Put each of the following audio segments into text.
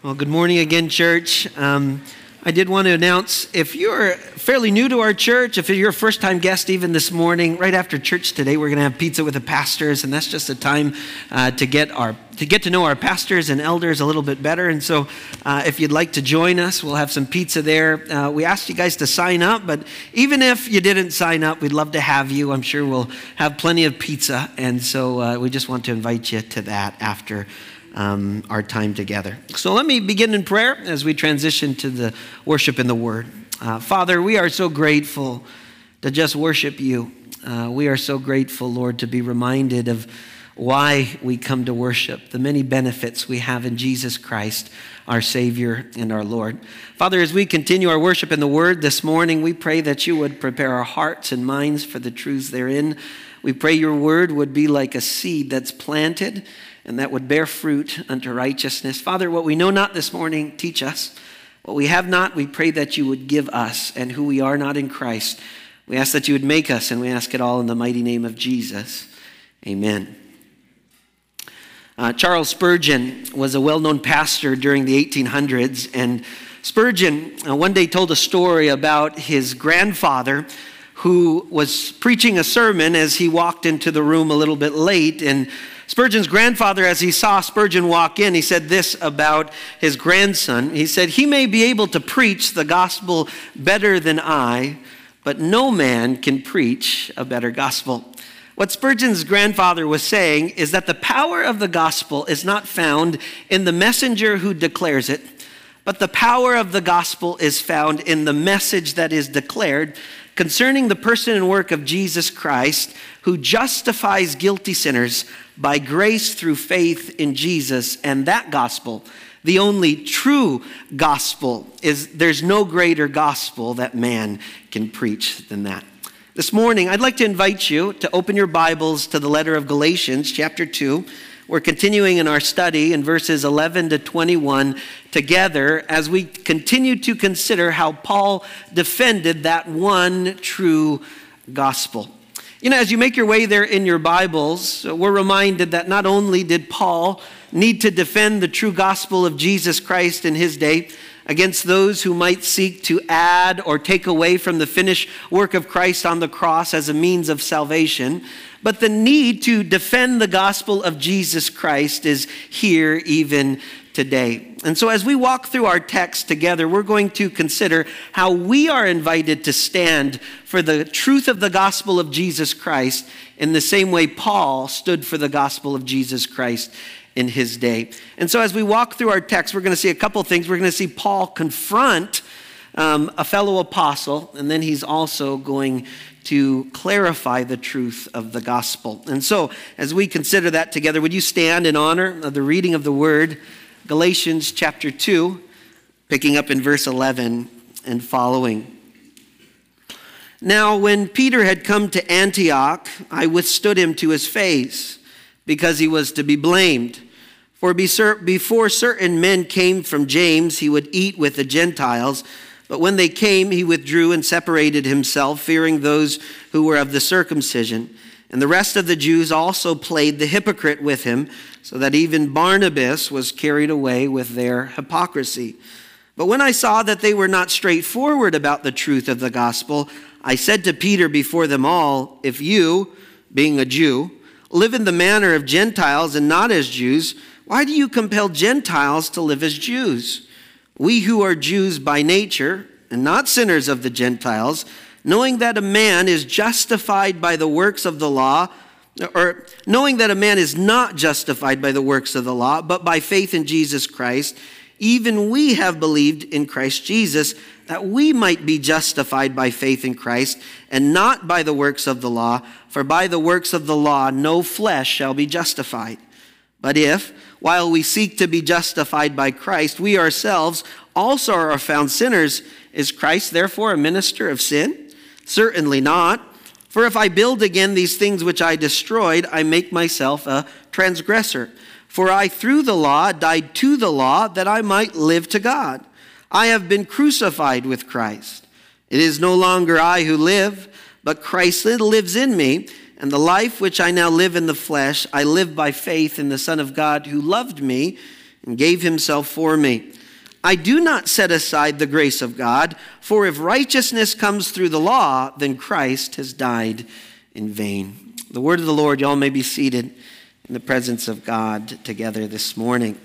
Well, good morning again, church. Um, I did want to announce if you're fairly new to our church, if you're a first time guest even this morning, right after church today, we're going to have pizza with the pastors, and that's just a time uh, to get our to get to know our pastors and elders a little bit better. And so, uh, if you'd like to join us, we'll have some pizza there. Uh, we asked you guys to sign up, but even if you didn't sign up, we'd love to have you. I'm sure we'll have plenty of pizza, and so uh, we just want to invite you to that after um, our time together. So let me begin in prayer as we transition to the worship in the Word. Uh, Father, we are so grateful to just worship you. Uh, we are so grateful, Lord, to be reminded of why we come to worship, the many benefits we have in Jesus Christ, our Savior and our Lord. Father, as we continue our worship in the Word this morning, we pray that you would prepare our hearts and minds for the truths therein. We pray your Word would be like a seed that's planted and that would bear fruit unto righteousness. Father, what we know not this morning, teach us. What we have not, we pray that you would give us, and who we are not in Christ. We ask that you would make us, and we ask it all in the mighty name of Jesus. Amen. Uh, Charles Spurgeon was a well known pastor during the 1800s, and Spurgeon uh, one day told a story about his grandfather who was preaching a sermon as he walked into the room a little bit late. And Spurgeon's grandfather, as he saw Spurgeon walk in, he said this about his grandson. He said, He may be able to preach the gospel better than I, but no man can preach a better gospel. What Spurgeon's grandfather was saying is that the power of the gospel is not found in the messenger who declares it, but the power of the gospel is found in the message that is declared concerning the person and work of Jesus Christ, who justifies guilty sinners by grace through faith in Jesus. And that gospel, the only true gospel, is there's no greater gospel that man can preach than that. This morning, I'd like to invite you to open your Bibles to the letter of Galatians, chapter 2. We're continuing in our study in verses 11 to 21 together as we continue to consider how Paul defended that one true gospel. You know, as you make your way there in your Bibles, we're reminded that not only did Paul need to defend the true gospel of Jesus Christ in his day, against those who might seek to add or take away from the finished work of Christ on the cross as a means of salvation. But the need to defend the gospel of Jesus Christ is here even today. And so, as we walk through our text together, we're going to consider how we are invited to stand for the truth of the gospel of Jesus Christ in the same way Paul stood for the gospel of Jesus Christ in his day. And so, as we walk through our text, we're going to see a couple things. We're going to see Paul confront um, a fellow apostle, and then he's also going to clarify the truth of the gospel. And so, as we consider that together, would you stand in honor of the reading of the word, Galatians chapter 2, picking up in verse 11 and following. Now, when Peter had come to Antioch, I withstood him to his face because he was to be blamed. For before certain men came from James, he would eat with the Gentiles. But when they came, he withdrew and separated himself, fearing those who were of the circumcision. And the rest of the Jews also played the hypocrite with him, so that even Barnabas was carried away with their hypocrisy. But when I saw that they were not straightforward about the truth of the gospel, I said to Peter before them all, If you, being a Jew, live in the manner of Gentiles and not as Jews, why do you compel Gentiles to live as Jews? We who are Jews by nature, and not sinners of the Gentiles, knowing that a man is justified by the works of the law, or knowing that a man is not justified by the works of the law, but by faith in Jesus Christ, even we have believed in Christ Jesus, that we might be justified by faith in Christ, and not by the works of the law, for by the works of the law no flesh shall be justified. But if, while we seek to be justified by Christ, we ourselves also are found sinners, is Christ therefore a minister of sin? Certainly not. For if I build again these things which I destroyed, I make myself a transgressor. For I, through the law, died to the law that I might live to God. I have been crucified with Christ. It is no longer I who live, but Christ lives in me. And the life which I now live in the flesh, I live by faith in the Son of God who loved me and gave himself for me. I do not set aside the grace of God, for if righteousness comes through the law, then Christ has died in vain. The word of the Lord, y'all may be seated in the presence of God together this morning.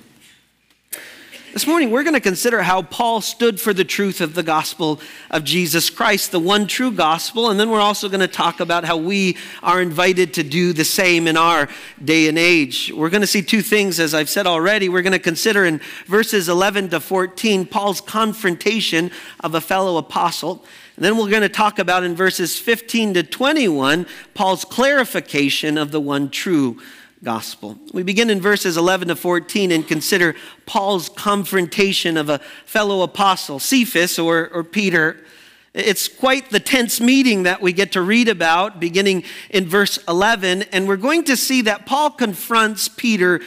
This morning, we're going to consider how Paul stood for the truth of the gospel of Jesus Christ, the one true gospel, and then we're also going to talk about how we are invited to do the same in our day and age. We're going to see two things, as I've said already. We're going to consider in verses 11 to 14 Paul's confrontation of a fellow apostle. And then we're going to talk about in verses 15 to 21 Paul's clarification of the one true gospel. We begin in verses 11 to 14 and consider Paul's confrontation of a fellow apostle, Cephas or, or Peter. It's quite the tense meeting that we get to read about beginning in verse 11, and we're going to see that Paul confronts Peter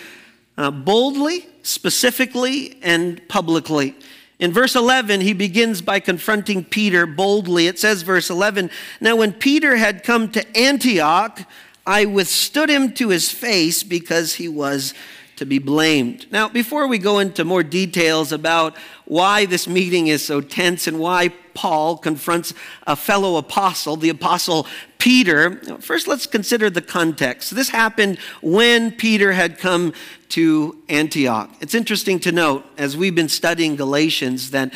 uh, boldly, specifically, and publicly. In verse 11, he begins by confronting Peter boldly. It says, verse 11, Now when Peter had come to Antioch, I withstood him to his face because he was to be blamed. Now, before we go into more details about why this meeting is so tense and why Paul confronts a fellow apostle, the apostle Peter, first let's consider the context. This happened when Peter had come to Antioch. It's interesting to note, as we've been studying Galatians, that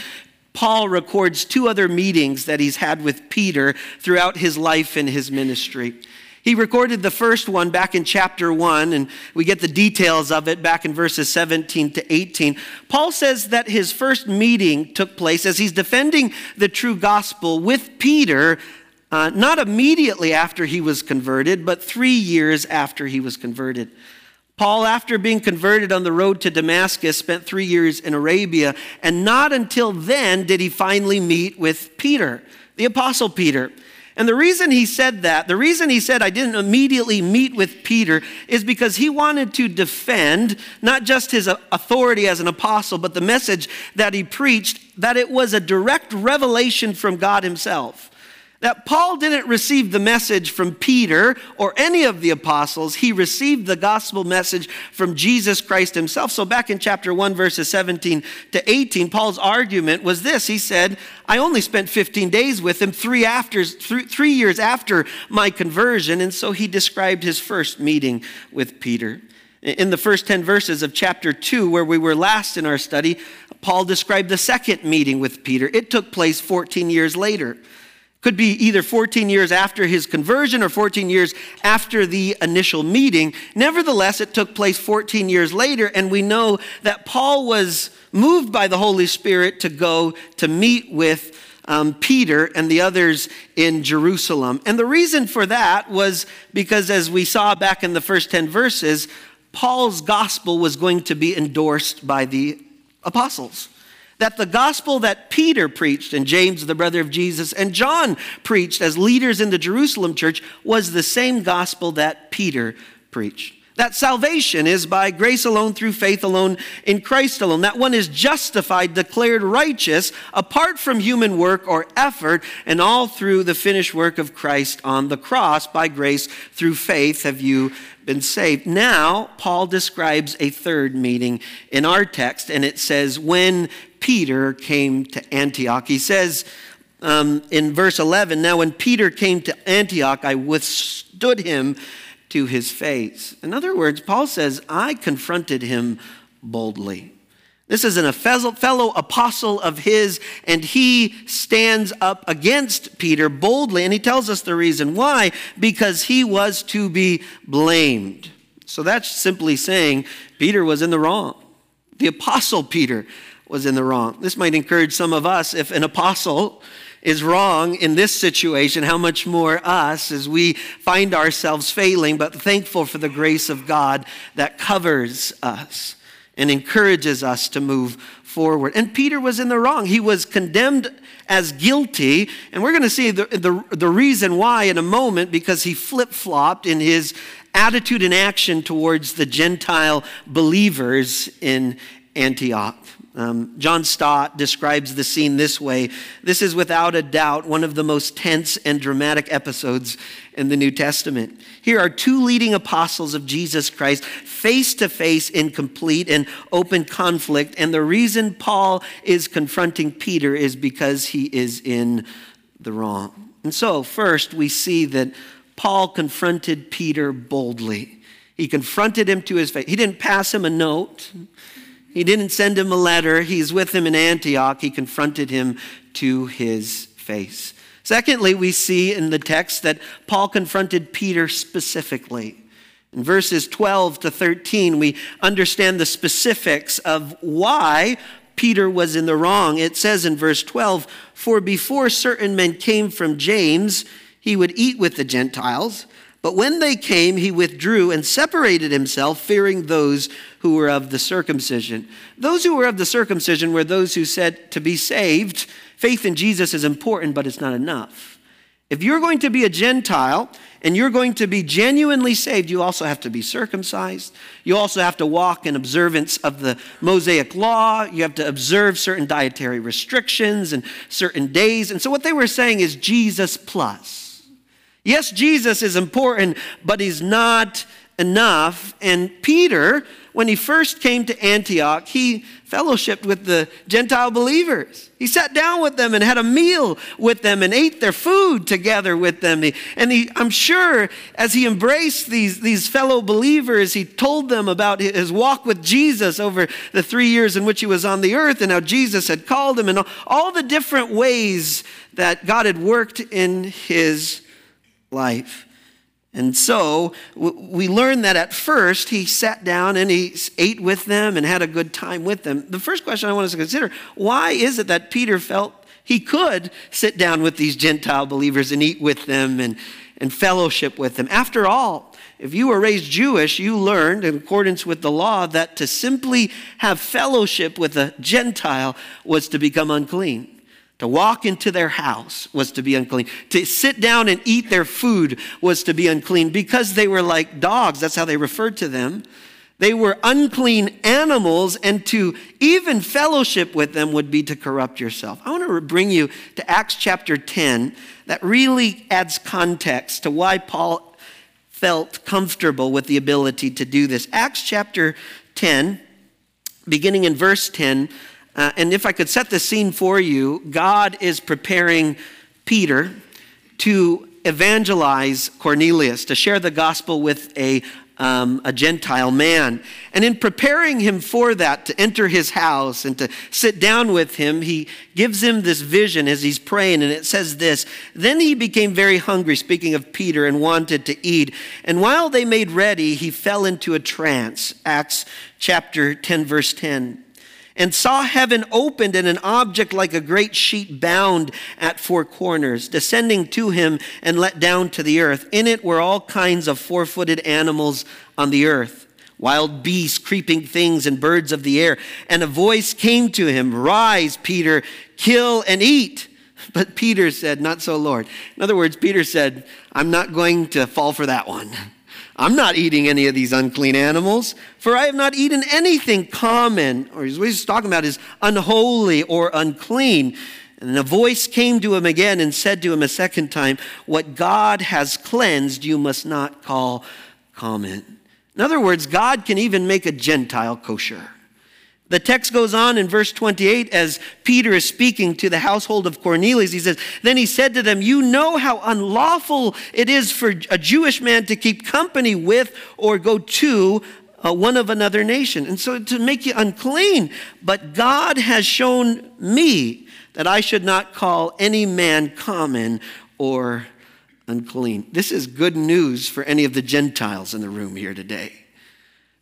Paul records two other meetings that he's had with Peter throughout his life and his ministry. He recorded the first one back in chapter 1, and we get the details of it back in verses 17 to 18. Paul says that his first meeting took place as he's defending the true gospel with Peter, uh, not immediately after he was converted, but three years after he was converted. Paul, after being converted on the road to Damascus, spent three years in Arabia, and not until then did he finally meet with Peter, the Apostle Peter. And the reason he said that, the reason he said I didn't immediately meet with Peter, is because he wanted to defend not just his uh, authority as an apostle, but the message that he preached, that it was a direct revelation from God himself that Paul didn't receive the message from Peter or any of the apostles. He received the gospel message from Jesus Christ himself. So, back in chapter 1, verses 17 to 18, Paul's argument was this He said, I only spent 15 days with him, three, after, three years after my conversion. And so he described his first meeting with Peter. In the first 10 verses of chapter 2, where we were last in our study, Paul described the second meeting with Peter. It took place 14 years later. Could be either 14 years after his conversion or 14 years after the initial meeting. Nevertheless, it took place 14 years later, and we know that Paul was moved by the Holy Spirit to go to meet with um, Peter and the others in Jerusalem. And the reason for that was because, as we saw back in the first 10 verses, Paul's gospel was going to be endorsed by the apostles that the gospel that Peter preached, and James, the brother of Jesus, and John preached as leaders in the Jerusalem church was the same gospel that Peter preached. That salvation is by grace alone, through faith alone, in Christ alone. That one is justified, declared righteous, apart from human work or effort, and all through the finished work of Christ on the cross. By grace, through faith, have you been saved. Now, Paul describes a third meeting in our text, and it says, When Peter came to Antioch. He says um, in verse 11, Now when Peter came to Antioch, I withstood him to his face. In other words, Paul says, I confronted him boldly. This is an, a fellow apostle of his, and he stands up against Peter boldly, and he tells us the reason why because he was to be blamed. So that's simply saying Peter was in the wrong. The apostle Peter was in the wrong. This might encourage some of us if an apostle is wrong in this situation, how much more us as we find ourselves failing, but thankful for the grace of God that covers us and encourages us to move forward. And Peter was in the wrong. He was condemned as guilty, and we're going to see the, the, the reason why in a moment because he flip flopped in his attitude and action towards the Gentile believers in Antioch. Um, John Stott describes the scene this way This is without a doubt one of the most tense and dramatic episodes in the New Testament. Here are two leading apostles of Jesus Christ face to face in complete and open conflict. And the reason Paul is confronting Peter is because he is in the wrong. And so, first, we see that Paul confronted Peter boldly. He confronted him to his face. He didn't pass him a note. He didn't send him a letter. He's with him in Antioch. He confronted him to his face. Secondly, we see in the text that Paul confronted Peter specifically. In verses 12 to 13, we understand the specifics of why Peter was in the wrong. It says in verse 12, For before certain men came from James, he would eat with the Gentiles. But when they came, he withdrew and separated himself, fearing those who were of the circumcision. Those who were of the circumcision were those who said to be saved, faith in Jesus is important, but it's not enough. If you're going to be a Gentile and you're going to be genuinely saved, you also have to be circumcised. You also have to walk in observance of the Mosaic law. You have to observe certain dietary restrictions and certain days. And so, what they were saying is Jesus plus. Yes, Jesus is important, but he's not enough. And Peter, when he first came to Antioch, he fellowshipped with the Gentile believers. He sat down with them and had a meal with them and ate their food together with them. And he, I'm sure as he embraced these, these fellow believers, he told them about his walk with Jesus over the three years in which he was on the earth and how Jesus had called him and all the different ways that God had worked in his life. And so we learn that at first he sat down and he ate with them and had a good time with them. The first question I want us to consider why is it that Peter felt he could sit down with these Gentile believers and eat with them and, and fellowship with them? After all, if you were raised Jewish, you learned, in accordance with the law, that to simply have fellowship with a Gentile was to become unclean. To walk into their house was to be unclean. To sit down and eat their food was to be unclean because they were like dogs. That's how they referred to them. They were unclean animals, and to even fellowship with them would be to corrupt yourself. I want to bring you to Acts chapter 10. That really adds context to why Paul felt comfortable with the ability to do this. Acts chapter 10, beginning in verse 10, uh, and if I could set the scene for you, God is preparing Peter to evangelize Cornelius, to share the gospel with a, um, a Gentile man. And in preparing him for that, to enter his house and to sit down with him, he gives him this vision as he's praying. And it says this Then he became very hungry, speaking of Peter, and wanted to eat. And while they made ready, he fell into a trance. Acts chapter 10, verse 10 and saw heaven opened and an object like a great sheet bound at four corners, descending to him and let down to the earth. In it were all kinds of four footed animals on the earth. Wild beasts, creeping things, and birds of the air. And a voice came to him Rise, Peter, kill and eat. But Peter said, Not so, Lord. In other words, Peter said, I'm not going to fall for that one. I'm not eating any of these unclean animals, for I have not eaten anything common, or what he's talking about is unholy or unclean. And a voice came to him again and said to him a second time, What God has cleansed, you must not call common. In other words, God can even make a Gentile kosher. The text goes on in verse 28 as Peter is speaking to the household of Cornelius. He says, Then he said to them, You know how unlawful it is for a Jewish man to keep company with or go to uh, one of another nation. And so to make you unclean. But God has shown me that I should not call any man common or unclean. This is good news for any of the Gentiles in the room here today.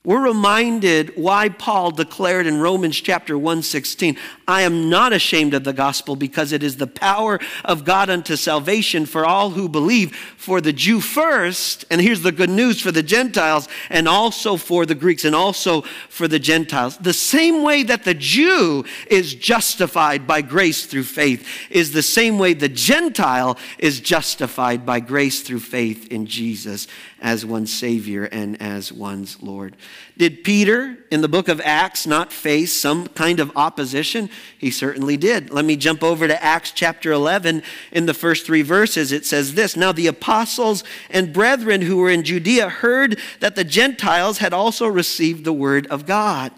We're reminded why Paul declared in Romans chapter 1:16, I am not ashamed of the gospel because it is the power of God unto salvation for all who believe, for the Jew first, and here's the good news for the Gentiles, and also for the Greeks, and also for the Gentiles. The same way that the Jew is justified by grace through faith is the same way the Gentile is justified by grace through faith in Jesus. As one's Savior and as one's Lord. Did Peter in the book of Acts not face some kind of opposition? He certainly did. Let me jump over to Acts chapter 11. In the first three verses, it says this Now the apostles and brethren who were in Judea heard that the Gentiles had also received the word of God.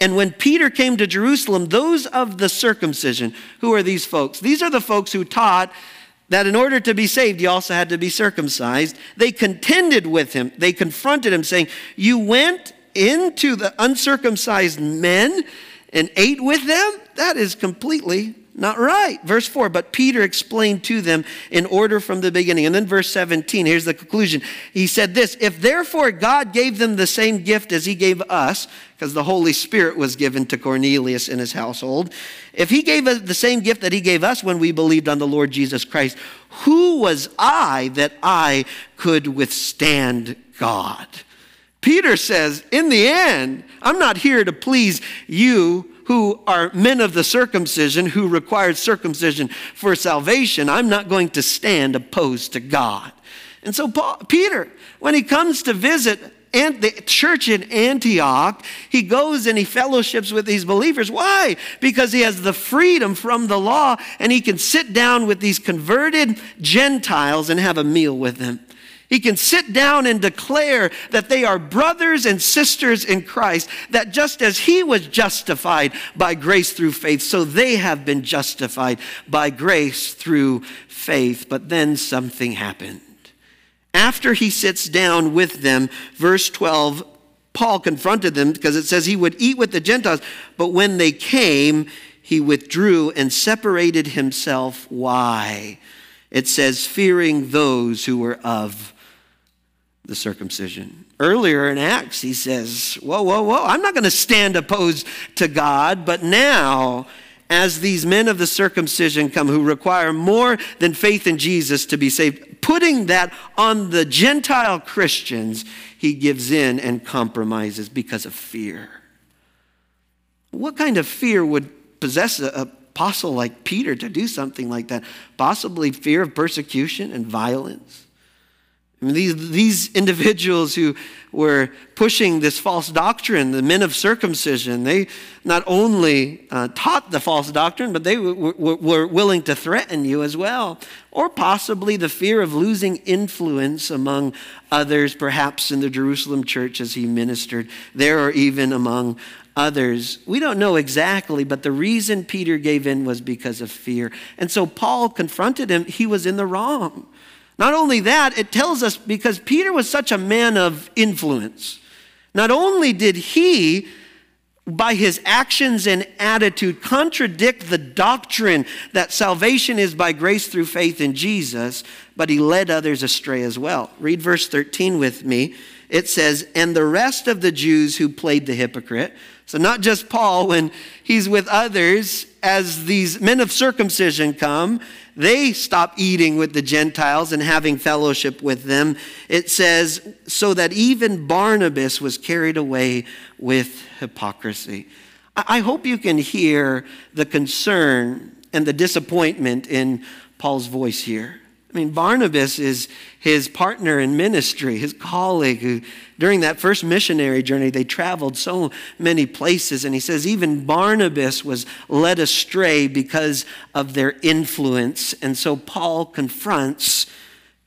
And when Peter came to Jerusalem, those of the circumcision, who are these folks? These are the folks who taught that in order to be saved, you also had to be circumcised. They contended with him. They confronted him, saying, You went into the uncircumcised men and ate with them? That is completely not right. Verse 4, but Peter explained to them in order from the beginning. And then verse 17, here's the conclusion. He said this If therefore God gave them the same gift as he gave us, because the Holy Spirit was given to Cornelius and his household, if he gave us the same gift that he gave us when we believed on the Lord Jesus Christ, who was I that I could withstand God? Peter says, in the end, I'm not here to please you who are men of the circumcision, who required circumcision for salvation, I'm not going to stand opposed to God. And so, Paul, Peter, when he comes to visit the church in Antioch, he goes and he fellowships with these believers. Why? Because he has the freedom from the law and he can sit down with these converted Gentiles and have a meal with them. He can sit down and declare that they are brothers and sisters in Christ, that just as he was justified by grace through faith, so they have been justified by grace through faith. But then something happened. After he sits down with them, verse 12, Paul confronted them because it says he would eat with the Gentiles, but when they came, he withdrew and separated himself. Why? It says, fearing those who were of the circumcision. Earlier in Acts, he says, Whoa, whoa, whoa, I'm not going to stand opposed to God, but now, as these men of the circumcision come who require more than faith in Jesus to be saved, putting that on the Gentile Christians, he gives in and compromises because of fear. What kind of fear would possess an apostle like Peter to do something like that? Possibly fear of persecution and violence. I mean, these, these individuals who were pushing this false doctrine, the men of circumcision, they not only uh, taught the false doctrine, but they w- w- were willing to threaten you as well. Or possibly the fear of losing influence among others, perhaps in the Jerusalem church as he ministered there, or even among others. We don't know exactly, but the reason Peter gave in was because of fear. And so Paul confronted him, he was in the wrong. Not only that, it tells us because Peter was such a man of influence. Not only did he, by his actions and attitude, contradict the doctrine that salvation is by grace through faith in Jesus, but he led others astray as well. Read verse 13 with me. It says, And the rest of the Jews who played the hypocrite, so not just Paul, when he's with others, as these men of circumcision come they stop eating with the Gentiles and having fellowship with them. It says, so that even Barnabas was carried away with hypocrisy. I hope you can hear the concern and the disappointment in Paul's voice here. I mean, Barnabas is his partner in ministry, his colleague, who during that first missionary journey, they traveled so many places. And he says, even Barnabas was led astray because of their influence. And so Paul confronts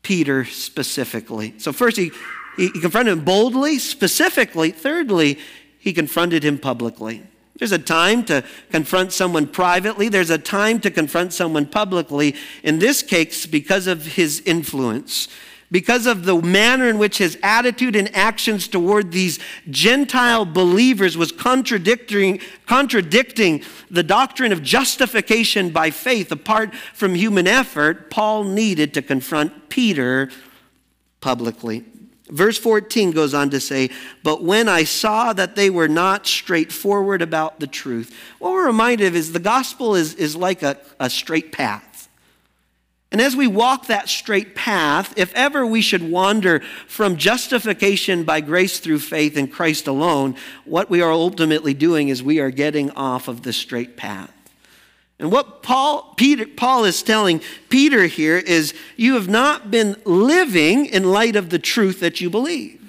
Peter specifically. So, first, he, he confronted him boldly, specifically. Thirdly, he confronted him publicly. There's a time to confront someone privately, there's a time to confront someone publicly. In this case, because of his influence, because of the manner in which his attitude and actions toward these Gentile believers was contradicting, contradicting the doctrine of justification by faith apart from human effort, Paul needed to confront Peter publicly. Verse 14 goes on to say, But when I saw that they were not straightforward about the truth, what we're reminded of is the gospel is, is like a, a straight path. And as we walk that straight path, if ever we should wander from justification by grace through faith in Christ alone, what we are ultimately doing is we are getting off of the straight path. And what Paul, Peter, Paul is telling Peter here is you have not been living in light of the truth that you believe.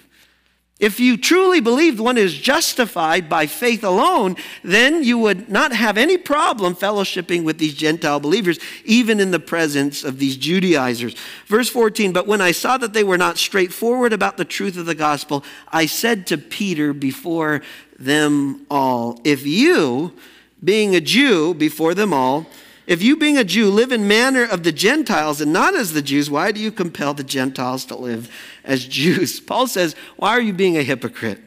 If you truly believed one is justified by faith alone, then you would not have any problem fellowshipping with these Gentile believers, even in the presence of these Judaizers. Verse 14, but when I saw that they were not straightforward about the truth of the gospel, I said to Peter before them all, If you, being a Jew before them all, if you, being a Jew, live in manner of the Gentiles and not as the Jews, why do you compel the Gentiles to live as Jews? Paul says, Why are you being a hypocrite?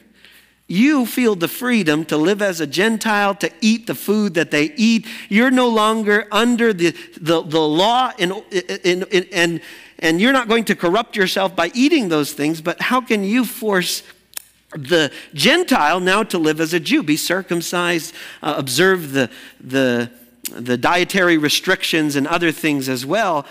You feel the freedom to live as a Gentile, to eat the food that they eat. You're no longer under the, the, the law, in, and, and you're not going to corrupt yourself by eating those things, but how can you force the Gentile now to live as a Jew, be circumcised, uh, observe the, the, the dietary restrictions and other things as well,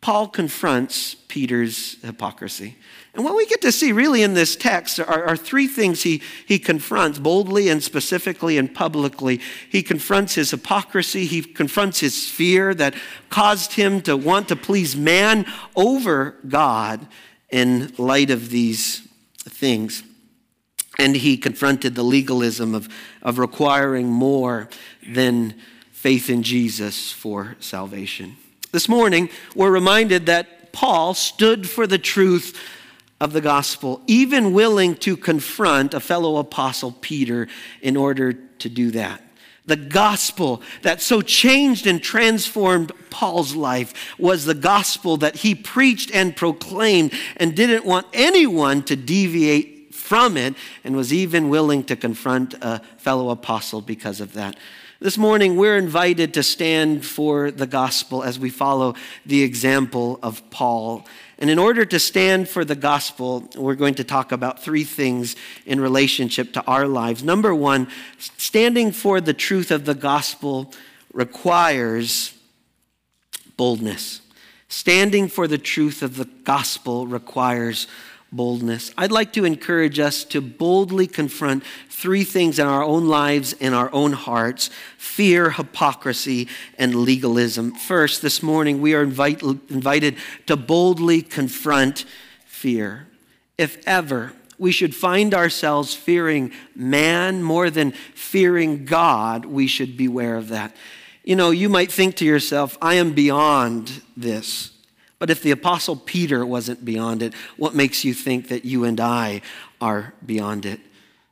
Paul confronts Peter's hypocrisy. And what we get to see really in this text are, are, three things he, he confronts boldly and specifically and publicly. He confronts his hypocrisy, he confronts his fear that caused him to want to please man over God in light of these things. And he confronted the legalism of, of requiring more than faith in Jesus for salvation. This morning, we're reminded that Paul stood for the truth of the gospel, even willing to confront a fellow apostle, Peter, in order to do that. The gospel that so changed and transformed Paul's life was the gospel that he preached and proclaimed and didn't want anyone to deviate from it and was even willing to confront a fellow apostle because of that. This morning, we're invited to stand for the gospel as we follow the example of Paul. And in order to stand for the gospel, we're going to talk about three things in relationship to our lives. Number one, standing for the truth of the gospel requires boldness. Standing for the truth of the gospel requires boldness. I'd like to encourage us to boldly confront three things in our own lives, in our own hearts fear, hypocrisy, and legalism. First, this morning, we are invite, invited to boldly confront fear. If ever, we should find ourselves fearing man more than fearing God, we should beware of that. You know, you might think to yourself, I am beyond this. But if the Apostle Peter wasn't beyond it, what makes you think that you and I are beyond it?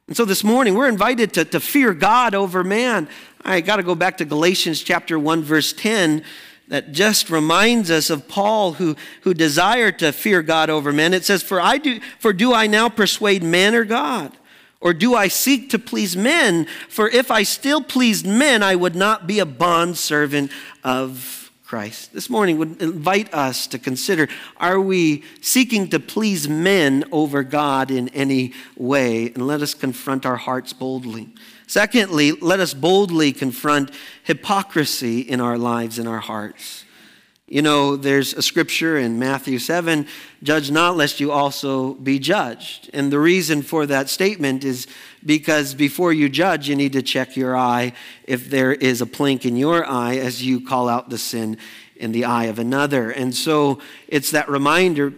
And so this morning, we're invited to, to fear God over man. I got to go back to Galatians chapter 1, verse 10 that just reminds us of Paul who, who desired to fear God over men. It says, For I do for do I now persuade man or God? Or do I seek to please men? For if I still pleased men, I would not be a bond servant of Christ. This morning would invite us to consider are we seeking to please men over God in any way? And let us confront our hearts boldly. Secondly, let us boldly confront hypocrisy in our lives and our hearts. You know, there's a scripture in Matthew 7 judge not, lest you also be judged. And the reason for that statement is because before you judge, you need to check your eye if there is a plank in your eye as you call out the sin in the eye of another. And so it's that reminder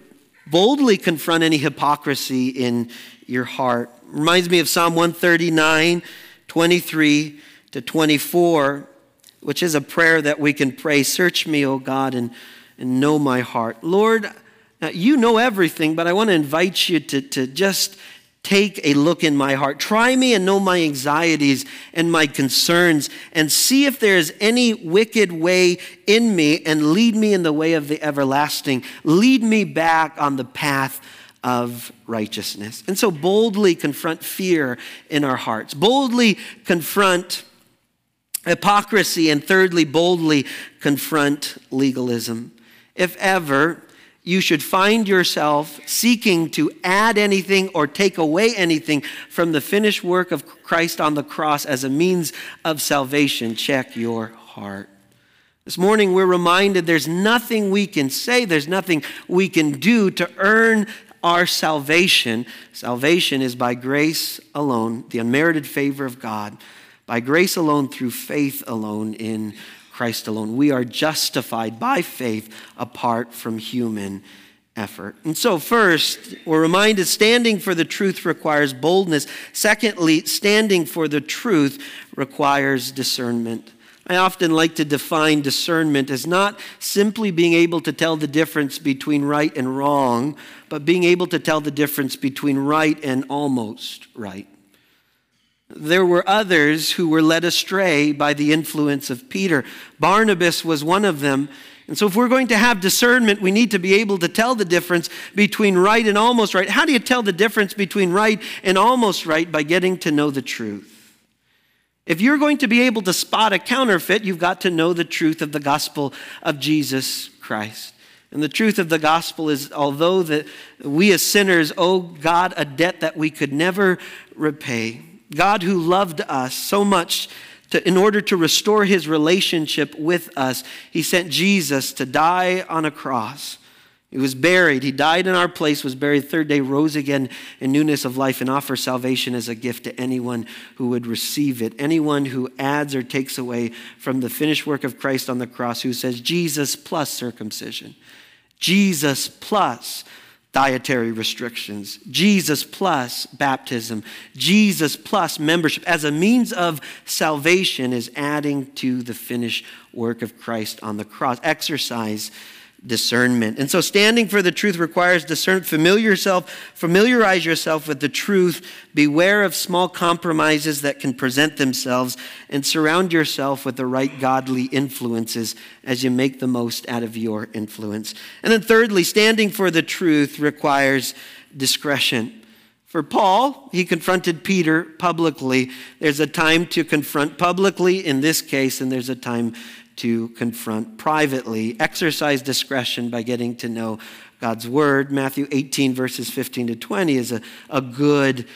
boldly confront any hypocrisy in your heart. Reminds me of Psalm 139, 23 to 24 which is a prayer that we can pray Search me, O God, and, and know my heart. Lord, you know everything, but I want to invite you to, to just take a look in my heart. Try me and know my anxieties and my concerns, and see if there is any wicked way in me, and lead me in the way of the everlasting. Lead me back on the path of righteousness. And so boldly confront fear in our hearts, boldly confront hypocrisy, and thirdly, boldly confront legalism. If ever you should find yourself seeking to add anything or take away anything from the finished work of Christ on the cross as a means of salvation, check your heart. This morning, we're reminded there's nothing we can say, there's nothing we can do to earn our salvation. Salvation is by grace alone, the unmerited favor of God by grace alone, through faith alone in Christ alone. We are justified by faith apart from human effort. And so, first, we're reminded standing for the truth requires boldness. Secondly, standing for the truth requires discernment. I often like to define discernment as not simply being able to tell the difference between right and wrong, but being able to tell the difference between right and almost right. There were others who were led astray by the influence of Peter. Barnabas was one of them. And so, if we're going to have discernment, we need to be able to tell the difference between right and almost right. How do you tell the difference between right and almost right? By getting to know the truth. If you're going to be able to spot a counterfeit, you've got to know the truth of the gospel of Jesus Christ. And the truth of the gospel is although that we as sinners owe God a debt that we could never repay, God who loved us so much to, in order to restore his relationship with us, he sent Jesus to die on a cross. He was buried. He died in our place, was buried, third day, rose again in newness of life, and offers salvation as a gift to anyone who would receive it. Anyone who adds or takes away from the finished work of Christ on the cross, who says Jesus plus circumcision, Jesus plus dietary restrictions, Jesus plus baptism, Jesus plus membership as a means of salvation is adding to the finished work of Christ on the cross. Exercise discernment. And so standing for the truth requires discernment. Familiar yourself, familiarize yourself with the truth. Beware of small compromises that can present themselves and surround yourself with the right godly influences as you make the most out of your influence. And then thirdly, standing for the truth requires discretion. For Paul, he confronted Peter publicly. There's a time to confront publicly in this case, and there's a time to confront privately. Exercise discretion by getting to know God's word. Matthew 18, verses 15 to 20, is a, a good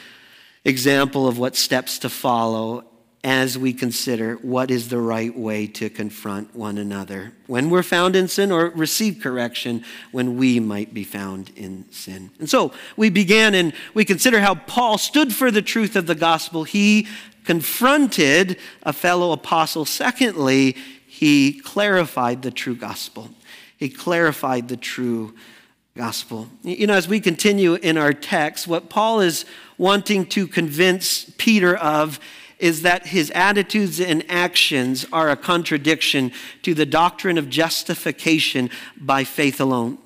example of what steps to follow as we consider what is the right way to confront one another when we're found in sin or receive correction when we might be found in sin. And so we began and we consider how Paul stood for the truth of the gospel. He confronted a fellow apostle. Secondly, he clarified the true gospel. He clarified the true gospel. You know, as we continue in our text, what Paul is wanting to convince Peter of is that his attitudes and actions are a contradiction to the doctrine of justification by faith alone.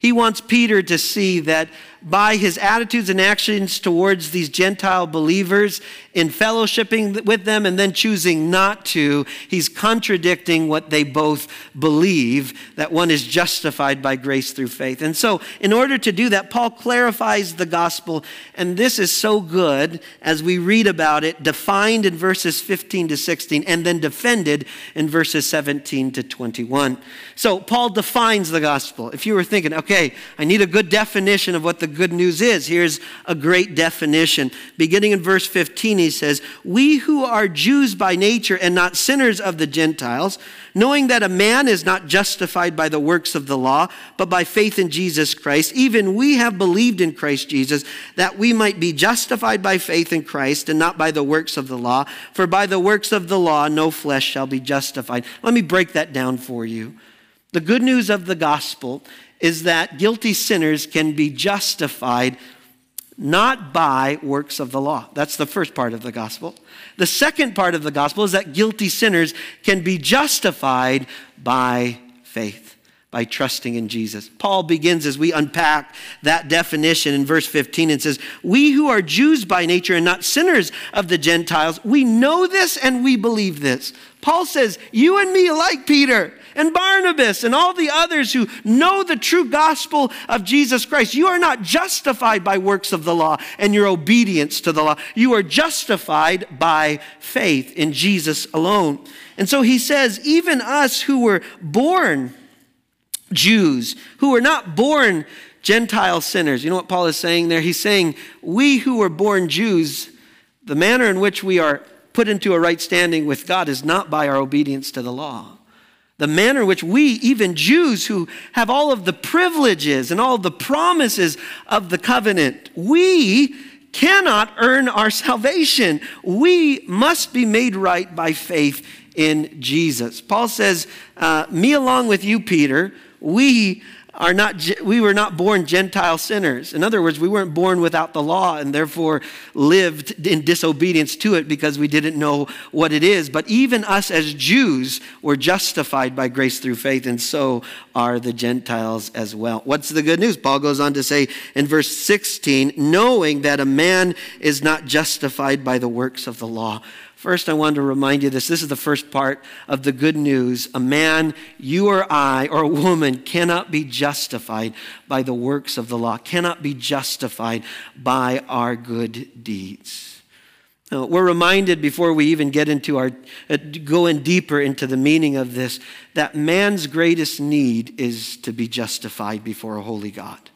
He wants Peter to see that by his attitudes and actions towards these Gentile believers in fellowshipping with them and then choosing not to, he's contradicting what they both believe that one is justified by grace through faith. And so, in order to do that, Paul clarifies the gospel, and this is so good as we read about it, defined in verses 15 to 16, and then defended in verses 17 to 21. So, Paul defines the gospel. If you were thinking, okay, I need a good definition of what the good news is. Here's a great definition. Beginning in verse 15, he says, We who are Jews by nature and not sinners of the Gentiles, knowing that a man is not justified by the works of the law, but by faith in Jesus Christ, even we have believed in Christ Jesus, that we might be justified by faith in Christ and not by the works of the law. For by the works of the law, no flesh shall be justified. Let me break that down for you. The good news of the gospel is that guilty sinners can be justified not by works of the law. That's the first part of the gospel. The second part of the gospel is that guilty sinners can be justified by faith, by trusting in Jesus. Paul begins as we unpack that definition in verse 15 and says, We who are Jews by nature and not sinners of the Gentiles, we know this and we believe this. Paul says, You and me alike, Peter and Barnabas and all the others who know the true gospel of Jesus Christ. You are not justified by works of the law and your obedience to the law. You are justified by faith in Jesus alone. And so he says, even us who were born Jews, who were not born Gentile sinners. You know what Paul is saying there? He's saying, we who were born Jews, the manner in which we are put into a right standing with God is not by our obedience to the law the manner in which we, even Jews who have all of the privileges and all the promises of the covenant, we cannot earn our salvation. We must be made right by faith in Jesus. Paul says, uh, Me along with you, Peter, we are not we were not born gentile sinners. In other words we weren't born without the law and therefore lived in disobedience to it because we didn't know what it is. But even us as jews were justified by grace through faith and so are the gentiles as well. What's the good news? Paul goes on to say in verse 16 knowing that a man is not justified by the works of the law First, I want to remind you this. This is the first part of the good news. A man, you or I, or a woman cannot be justified by the works of the law, cannot be justified by our good deeds. Now, we're reminded before we even get into our, uh, go in deeper into the meaning of this, that man's greatest need is to be justified before a holy God.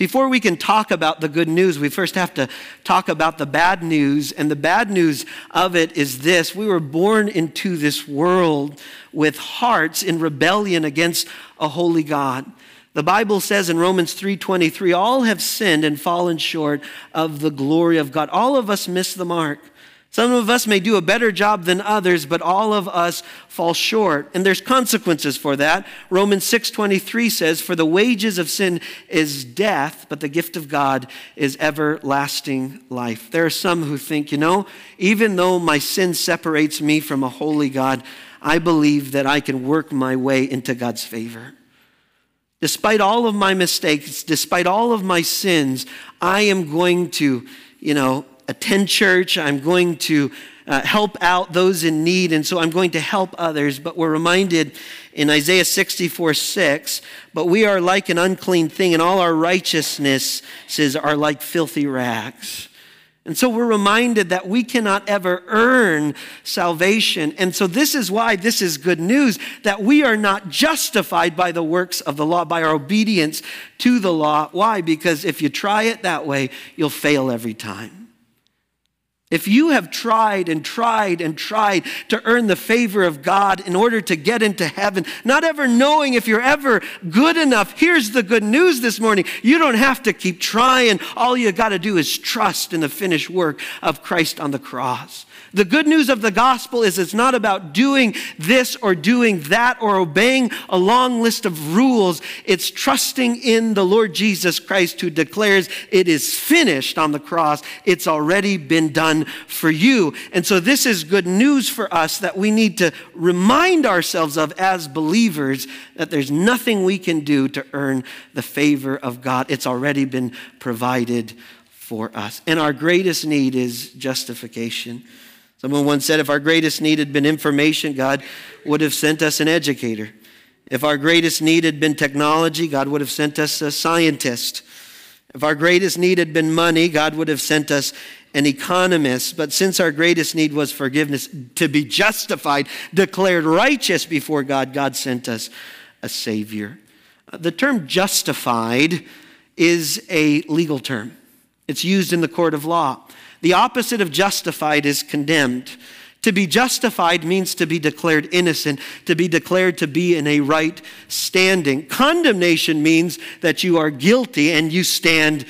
Before we can talk about the good news, we first have to talk about the bad news. And the bad news of it is this we were born into this world with hearts in rebellion against a holy God. The Bible says in Romans 3:23 all have sinned and fallen short of the glory of God. All of us miss the mark. Some of us may do a better job than others, but all of us fall short. And there's consequences for that. Romans 6:23 says, "For the wages of sin is death, but the gift of God is everlasting life." There are some who think, you know, even though my sin separates me from a holy God, I believe that I can work my way into God's favor. Despite all of my mistakes, despite all of my sins, I am going to, you know, attend church. I'm going to uh, help out those in need, and so I'm going to help others. But we're reminded in Isaiah 64 6, but we are like an unclean thing, and all our righteousnesses are like filthy rags. And so we're reminded that we cannot ever earn salvation. And so this is why this is good news that we are not justified by the works of the law, by our obedience to the law. Why? Because if you try it that way, you'll fail every time. If you have tried and tried and tried to earn the favor of God in order to get into heaven, not ever knowing if you're ever good enough, here's the good news this morning. You don't have to keep trying. All you got to do is trust in the finished work of Christ on the cross. The good news of the gospel is it's not about doing this or doing that or obeying a long list of rules. It's trusting in the Lord Jesus Christ who declares it is finished on the cross. It's already been done for you. And so this is good news for us that we need to remind ourselves of as believers that there's nothing we can do to earn the favor of God. It's already been provided for us. And our greatest need is justification. Someone once said, if our greatest need had been information, God would have sent us an educator. If our greatest need had been technology, God would have sent us a scientist. If our greatest need had been money, God would have sent us an economist. But since our greatest need was forgiveness, to be justified, declared righteous before God, God sent us a Savior. Uh, the term justified is a legal term, it's used in the court of law. The opposite of justified is condemned. To be justified means to be declared innocent, to be declared to be in a right standing. Condemnation means that you are guilty and you stand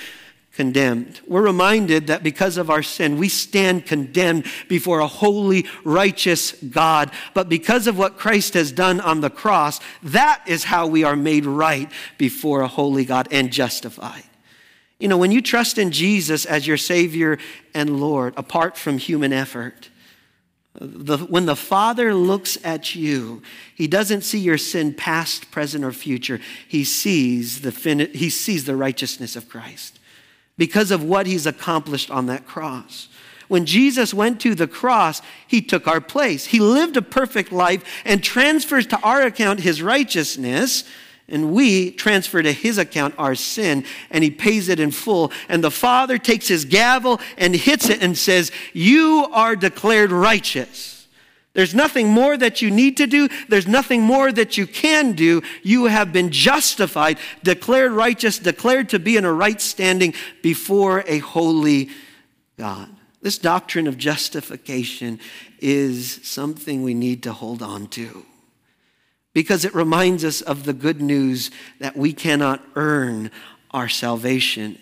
condemned. We're reminded that because of our sin, we stand condemned before a holy, righteous God. But because of what Christ has done on the cross, that is how we are made right before a holy God and justified. You know, when you trust in Jesus as your Savior and Lord, apart from human effort, the, when the Father looks at you, He doesn't see your sin past, present, or future. He sees the, fin- he sees the righteousness of Christ because of what He's accomplished on that cross. When Jesus went to the cross, He took our place. He lived a perfect life and transfers to our account His righteousness and we transfer to his account our sin and he pays it in full. And the father takes his gavel and hits it and says you are declared righteous. There's nothing more that you need to do. There's nothing more that you can do. You have been justified declared righteous declared to be in a right standing before a holy god. This doctrine of justification is something we need to hold on to because it reminds us of the good news that we cannot earn our salvation,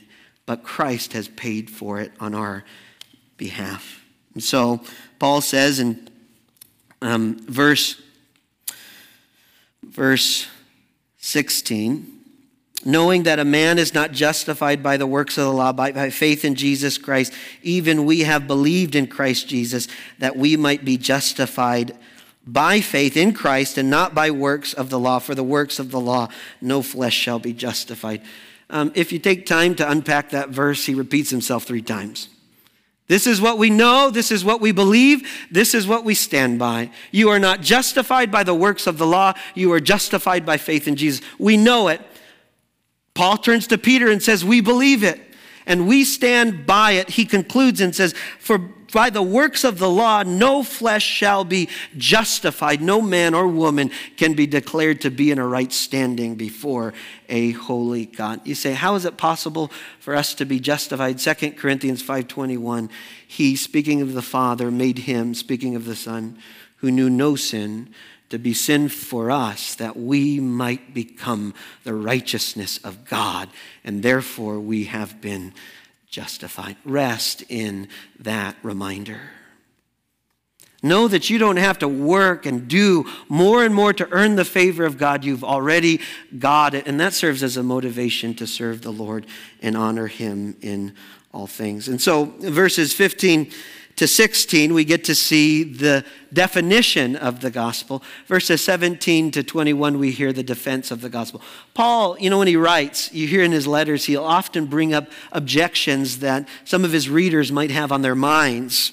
but Christ has paid for it on our behalf. And so Paul says in um, verse, verse 16 knowing that a man is not justified by the works of the law, by faith in Jesus Christ, even we have believed in Christ Jesus, that we might be justified by faith in Christ and not by works of the law. For the works of the law, no flesh shall be justified. Um, if you take time to unpack that verse, he repeats himself three times. This is what we know. This is what we believe. This is what we stand by. You are not justified by the works of the law. You are justified by faith in Jesus. We know it. Paul turns to Peter and says, We believe it and we stand by it. He concludes and says, For by the works of the law, no flesh shall be justified. No man or woman can be declared to be in a right standing before a holy God. You say, how is it possible for us to be justified? 2 Corinthians 5.21, he, speaking of the Father, made him, speaking of the Son, who knew no sin, to be sin for us that we might become the righteousness of God, and therefore we have been justified. Rest in that reminder. Know that you don't have to work and do more and more to earn the favor of God. You've already got it. And that serves as a motivation to serve the Lord and honor Him in all things. And so, verses 15 to 16, we get to see the definition of the gospel. Verses 17 to 21, we hear the defense of the gospel. Paul, you know, when he writes, you hear in his letters, he'll often bring up objections that some of his readers might have on their minds.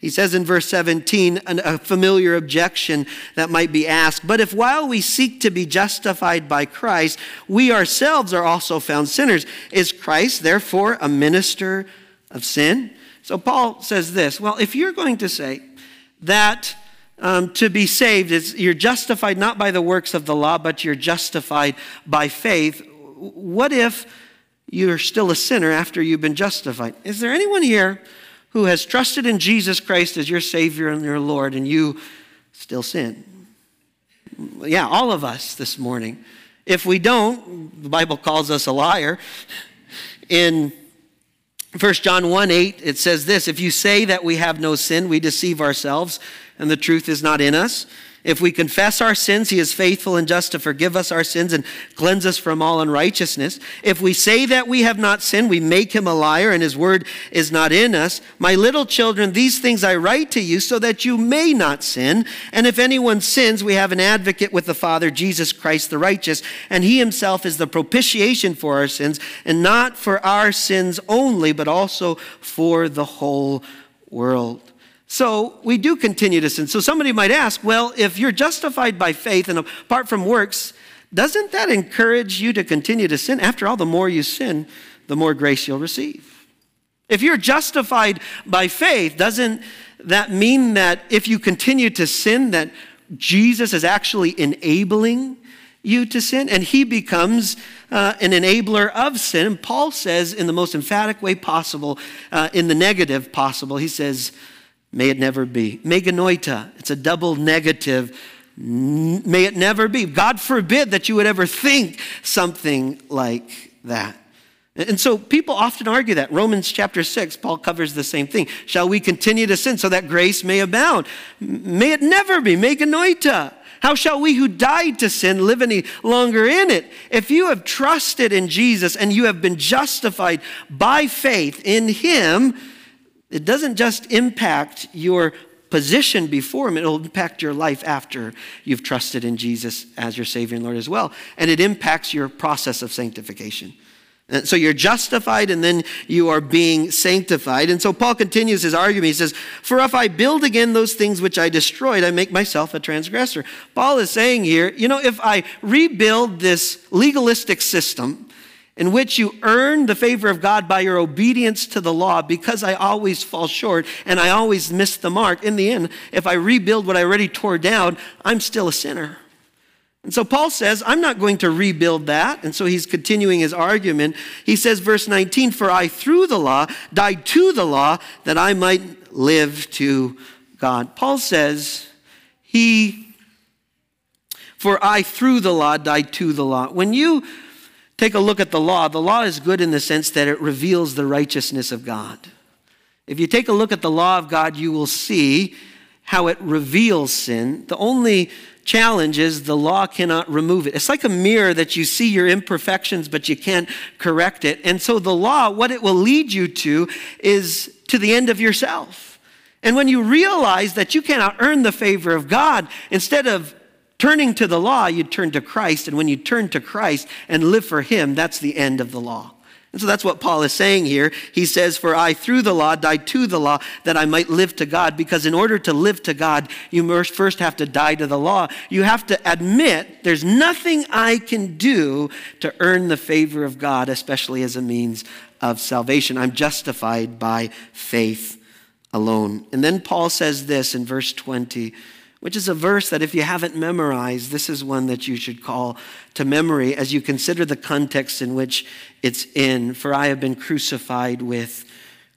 He says in verse 17, a familiar objection that might be asked, but if while we seek to be justified by Christ, we ourselves are also found sinners, is Christ therefore a minister of sin? So Paul says this well, if you're going to say that um, to be saved is you're justified not by the works of the law, but you're justified by faith, what if you're still a sinner after you've been justified? Is there anyone here who has trusted in Jesus Christ as your Savior and your Lord and you still sin? Yeah, all of us this morning. If we don't, the Bible calls us a liar. In 1 John 1 8, it says this If you say that we have no sin, we deceive ourselves, and the truth is not in us. If we confess our sins, he is faithful and just to forgive us our sins and cleanse us from all unrighteousness. If we say that we have not sinned, we make him a liar and his word is not in us. My little children, these things I write to you so that you may not sin. And if anyone sins, we have an advocate with the Father, Jesus Christ the righteous, and he himself is the propitiation for our sins, and not for our sins only, but also for the whole world. So we do continue to sin. So somebody might ask, well, if you're justified by faith and apart from works, doesn't that encourage you to continue to sin? After all, the more you sin, the more grace you'll receive. If you're justified by faith, doesn't that mean that if you continue to sin, that Jesus is actually enabling you to sin and he becomes uh, an enabler of sin? And Paul says, in the most emphatic way possible, uh, in the negative possible, he says, May it never be. Meganoita, it's a double negative. May it never be. God forbid that you would ever think something like that. And so people often argue that. Romans chapter 6, Paul covers the same thing. Shall we continue to sin so that grace may abound? May it never be. Meganoita. How shall we who died to sin live any longer in it? If you have trusted in Jesus and you have been justified by faith in Him, it doesn't just impact your position before Him, it'll impact your life after you've trusted in Jesus as your Savior and Lord as well. And it impacts your process of sanctification. And so you're justified and then you are being sanctified. And so Paul continues his argument. He says, For if I build again those things which I destroyed, I make myself a transgressor. Paul is saying here, you know, if I rebuild this legalistic system, in which you earn the favor of God by your obedience to the law because I always fall short and I always miss the mark. In the end, if I rebuild what I already tore down, I'm still a sinner. And so Paul says, I'm not going to rebuild that. And so he's continuing his argument. He says, verse 19, For I through the law died to the law that I might live to God. Paul says, He, for I through the law died to the law. When you take a look at the law, the law is good in the sense that it reveals the righteousness of God. If you take a look at the law of God, you will see how it reveals sin. The only challenge is the law cannot remove it. It's like a mirror that you see your imperfections, but you can't correct it. And so the law, what it will lead you to is to the end of yourself. And when you realize that you cannot earn the favor of God, instead of turning to the law, you turn to Christ. And when you turn to Christ and live for Him, that's the end of the law. And so that's what Paul is saying here. He says, For I, through the law, died to the law that I might live to God. Because in order to live to God, you first have to die to the law. You have to admit there's nothing I can do to earn the favor of God, especially as a means of salvation. I'm justified by faith alone. And then Paul says this in verse 20 which is a verse that if you haven't memorized, this is one that you should call to memory as you consider the context in which it's in. For I have been crucified with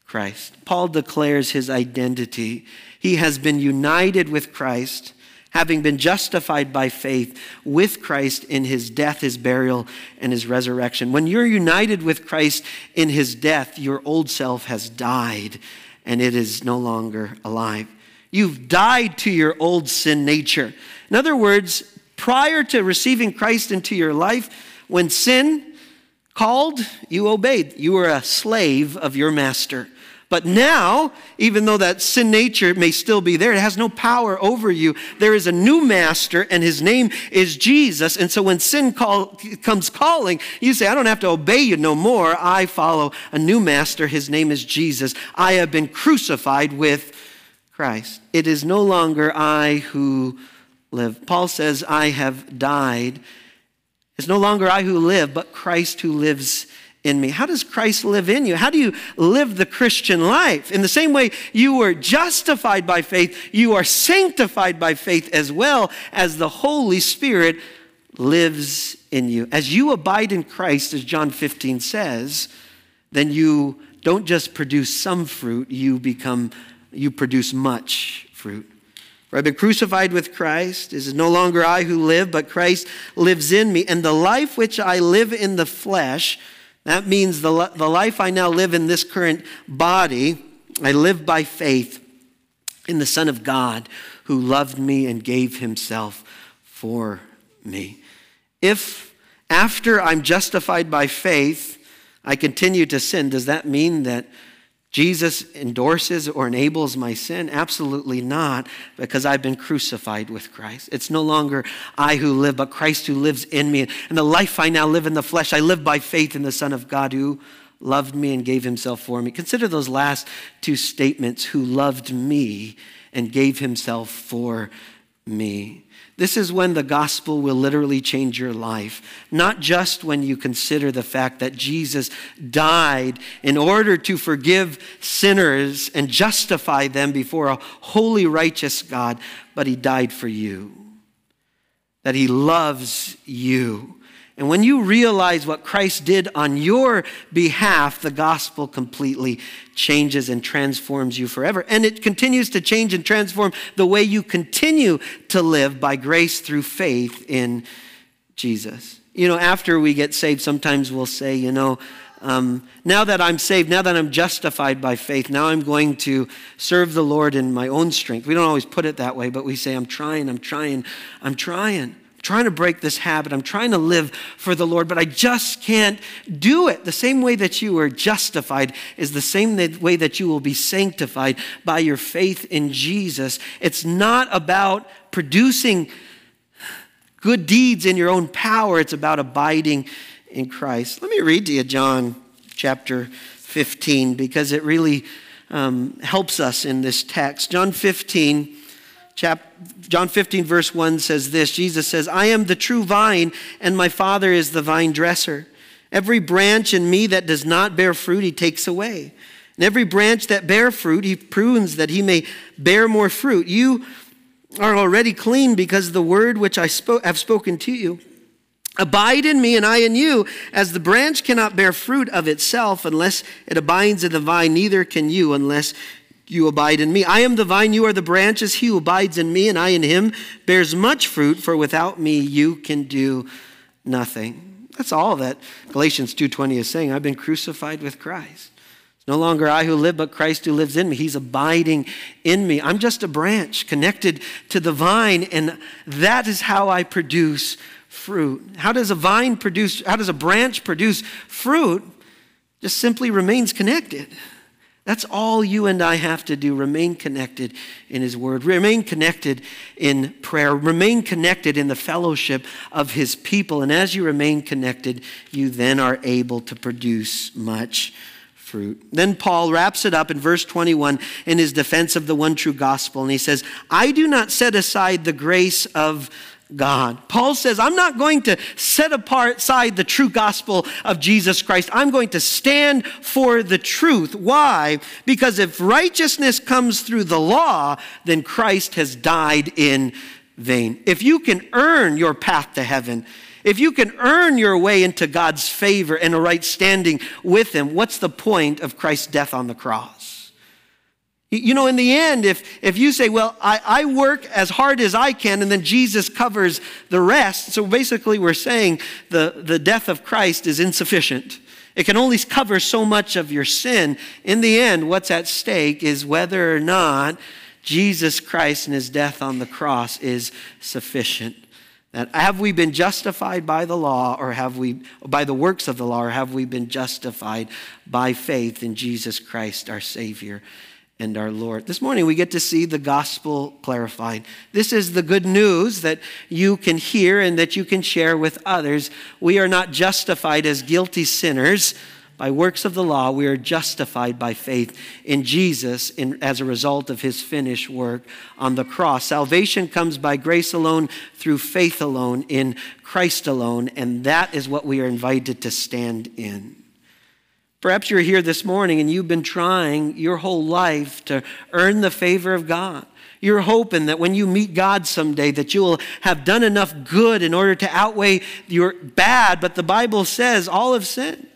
Christ. Paul declares his identity. He has been united with Christ, having been justified by faith with Christ in his death, his burial, and his resurrection. When you're united with Christ in his death, your old self has died and it is no longer alive. You've died to your old sin nature. In other words, prior to receiving Christ into your life, when sin called, you obeyed. You were a slave of your master. But now, even though that sin nature may still be there, it has no power over you. There is a new master, and his name is Jesus. And so when sin call, comes calling, you say, I don't have to obey you no more. I follow a new master. His name is Jesus. I have been crucified with Christ. It is no longer I who live. Paul says, I have died. It's no longer I who live, but Christ who lives in me. How does Christ live in you? How do you live the Christian life? In the same way you were justified by faith, you are sanctified by faith as well as the Holy Spirit lives in you. As you abide in Christ, as John 15 says, then you don't just produce some fruit, you become you produce much fruit. For I've been crucified with Christ. It is no longer I who live, but Christ lives in me. And the life which I live in the flesh, that means the, the life I now live in this current body, I live by faith in the Son of God who loved me and gave himself for me. If after I'm justified by faith, I continue to sin, does that mean that Jesus endorses or enables my sin? Absolutely not, because I've been crucified with Christ. It's no longer I who live, but Christ who lives in me. And the life I now live in the flesh, I live by faith in the Son of God who loved me and gave himself for me. Consider those last two statements who loved me and gave himself for me. This is when the gospel will literally change your life. Not just when you consider the fact that Jesus died in order to forgive sinners and justify them before a holy, righteous God, but he died for you. That he loves you and when you realize what Christ did on your behalf, the gospel completely changes and transforms you forever. And it continues to change and transform the way you continue to live by grace through faith in Jesus. You know, after we get saved, sometimes we'll say, you know, um, now that I'm saved, now that I'm justified by faith, now I'm going to serve the Lord in my own strength. We don't always put it that way, but we say, I'm trying, I'm trying, I'm trying trying to break this habit. I'm trying to live for the Lord, but I just can't do it. The same way that you are justified is the same way that you will be sanctified by your faith in Jesus. It's not about producing good deeds in your own power, it's about abiding in Christ. Let me read to you John chapter 15 because it really um, helps us in this text. John 15 John 15, verse 1 says this Jesus says, I am the true vine, and my Father is the vine dresser. Every branch in me that does not bear fruit, he takes away. And every branch that bear fruit, he prunes that he may bear more fruit. You are already clean because the word which I spoke, have spoken to you. Abide in me and I in you, as the branch cannot bear fruit of itself unless it abides in the vine, neither can you unless you abide in me. I am the vine, you are the branches. He who abides in me and I in him bears much fruit, for without me you can do nothing. That's all that Galatians 2:20 is saying. I've been crucified with Christ. It's no longer I who live, but Christ who lives in me. He's abiding in me. I'm just a branch connected to the vine, and that is how I produce fruit. How does a vine produce, how does a branch produce fruit? Just simply remains connected. That's all you and I have to do. Remain connected in His Word. Remain connected in prayer. Remain connected in the fellowship of His people. And as you remain connected, you then are able to produce much fruit. Then Paul wraps it up in verse 21 in his defense of the one true gospel. And he says, I do not set aside the grace of God. Paul says, I'm not going to set apart aside the true gospel of Jesus Christ. I'm going to stand for the truth. Why? Because if righteousness comes through the law, then Christ has died in vain. If you can earn your path to heaven, if you can earn your way into God's favor and a right standing with Him, what's the point of Christ's death on the cross? You know, in the end, if, if you say, well, I, I work as hard as I can, and then Jesus covers the rest, so basically we're saying the, the death of Christ is insufficient. It can only cover so much of your sin. In the end, what's at stake is whether or not Jesus Christ and his death on the cross is sufficient. That have we been justified by the law or have we by the works of the law or have we been justified by faith in Jesus Christ our savior? And our Lord. This morning we get to see the gospel clarified. This is the good news that you can hear and that you can share with others. We are not justified as guilty sinners by works of the law. We are justified by faith in Jesus in, as a result of his finished work on the cross. Salvation comes by grace alone, through faith alone, in Christ alone, and that is what we are invited to stand in. Perhaps you're here this morning and you've been trying your whole life to earn the favor of God. You're hoping that when you meet God someday that you will have done enough good in order to outweigh your bad, but the Bible says all have sinned.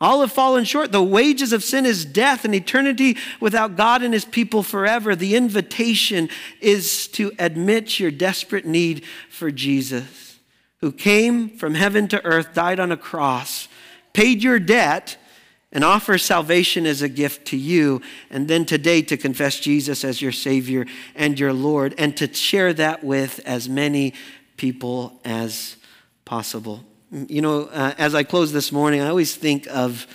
All have fallen short. The wages of sin is death and eternity without God and his people forever. The invitation is to admit your desperate need for Jesus, who came from heaven to earth, died on a cross, paid your debt, and offer salvation as a gift to you, and then today to confess Jesus as your Savior and your Lord, and to share that with as many people as possible. You know, uh, as I close this morning, I always think of,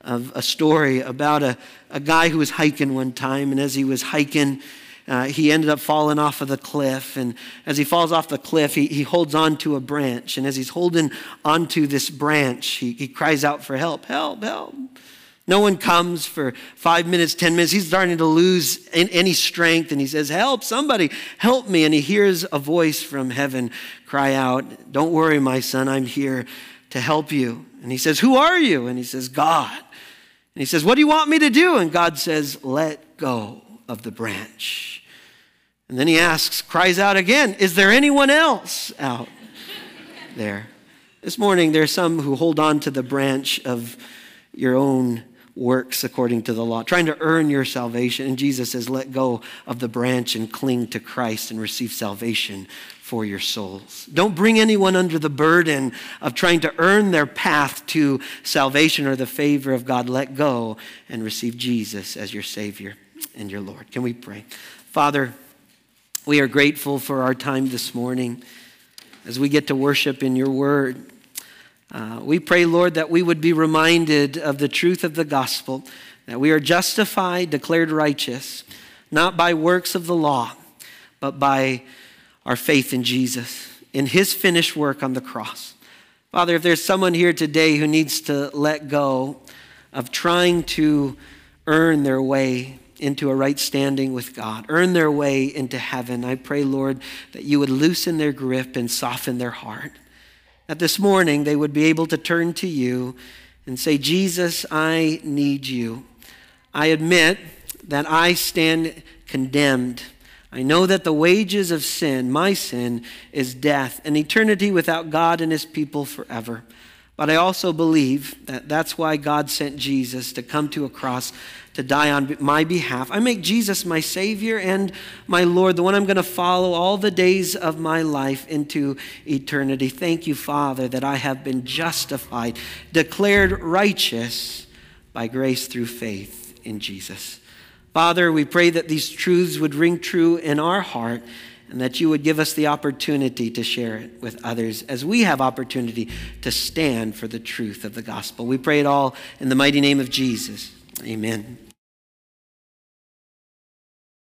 of a story about a, a guy who was hiking one time, and as he was hiking, uh, he ended up falling off of the cliff. And as he falls off the cliff, he, he holds on to a branch. And as he's holding onto this branch, he, he cries out for help help, help. No one comes for five minutes, 10 minutes. He's starting to lose any strength. And he says, Help, somebody, help me. And he hears a voice from heaven cry out, Don't worry, my son, I'm here to help you. And he says, Who are you? And he says, God. And he says, What do you want me to do? And God says, Let go of the branch. And then he asks, cries out again, Is there anyone else out there? This morning, there are some who hold on to the branch of your own works according to the law, trying to earn your salvation. And Jesus says, let go of the branch and cling to Christ and receive salvation for your souls. Don't bring anyone under the burden of trying to earn their path to salvation or the favor of God. Let go and receive Jesus as your Savior and your Lord. Can we pray? Father, we are grateful for our time this morning as we get to worship in your word. Uh, we pray, Lord, that we would be reminded of the truth of the gospel, that we are justified, declared righteous, not by works of the law, but by our faith in Jesus, in his finished work on the cross. Father, if there's someone here today who needs to let go of trying to earn their way into a right standing with God, earn their way into heaven, I pray, Lord, that you would loosen their grip and soften their heart that this morning they would be able to turn to you and say, Jesus, I need you. I admit that I stand condemned. I know that the wages of sin, my sin, is death, and eternity without God and his people forever. But I also believe that that's why God sent Jesus to come to a cross to die on my behalf. I make Jesus my Savior and my Lord, the one I'm going to follow all the days of my life into eternity. Thank you, Father, that I have been justified, declared righteous by grace through faith in Jesus. Father, we pray that these truths would ring true in our heart and that you would give us the opportunity to share it with others as we have opportunity to stand for the truth of the gospel. We pray it all in the mighty name of Jesus. Amen.